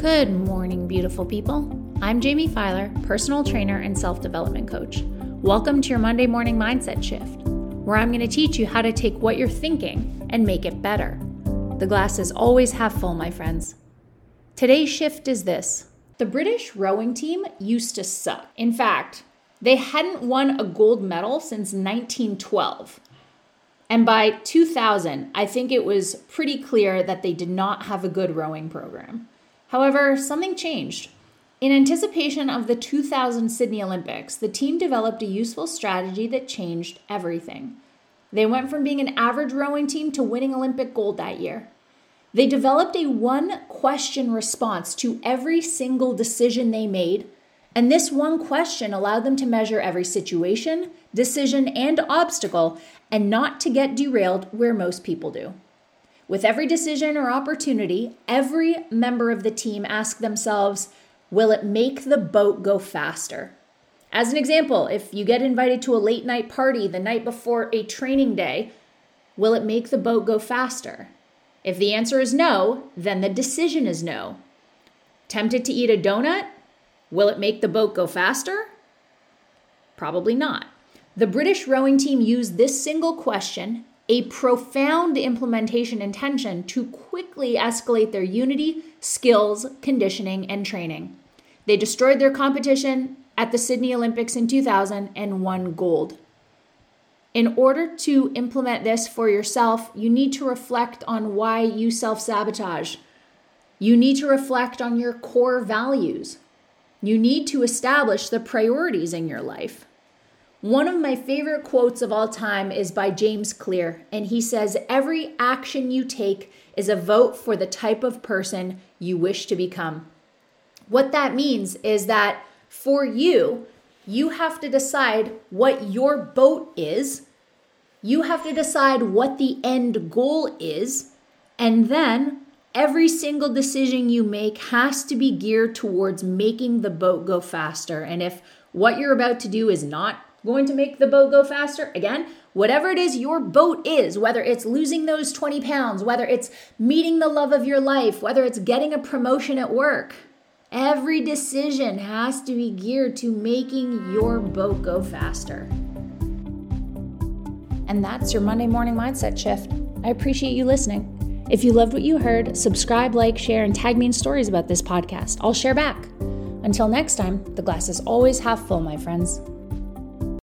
Good morning, beautiful people. I'm Jamie Filer, personal trainer and self development coach. Welcome to your Monday morning mindset shift, where I'm going to teach you how to take what you're thinking and make it better. The glass is always half full, my friends. Today's shift is this the British rowing team used to suck. In fact, they hadn't won a gold medal since 1912. And by 2000, I think it was pretty clear that they did not have a good rowing program. However, something changed. In anticipation of the 2000 Sydney Olympics, the team developed a useful strategy that changed everything. They went from being an average rowing team to winning Olympic gold that year. They developed a one question response to every single decision they made and this one question allowed them to measure every situation, decision, and obstacle and not to get derailed where most people do. With every decision or opportunity, every member of the team asks themselves, Will it make the boat go faster? As an example, if you get invited to a late night party the night before a training day, will it make the boat go faster? If the answer is no, then the decision is no. Tempted to eat a donut? Will it make the boat go faster? Probably not. The British rowing team used this single question, a profound implementation intention, to quickly escalate their unity, skills, conditioning, and training. They destroyed their competition at the Sydney Olympics in 2000 and won gold. In order to implement this for yourself, you need to reflect on why you self sabotage. You need to reflect on your core values. You need to establish the priorities in your life. One of my favorite quotes of all time is by James Clear, and he says, Every action you take is a vote for the type of person you wish to become. What that means is that for you, you have to decide what your boat is, you have to decide what the end goal is, and then Every single decision you make has to be geared towards making the boat go faster. And if what you're about to do is not going to make the boat go faster, again, whatever it is your boat is, whether it's losing those 20 pounds, whether it's meeting the love of your life, whether it's getting a promotion at work, every decision has to be geared to making your boat go faster. And that's your Monday morning mindset shift. I appreciate you listening. If you loved what you heard, subscribe, like, share, and tag me in stories about this podcast. I'll share back. Until next time, the glass is always half full, my friends.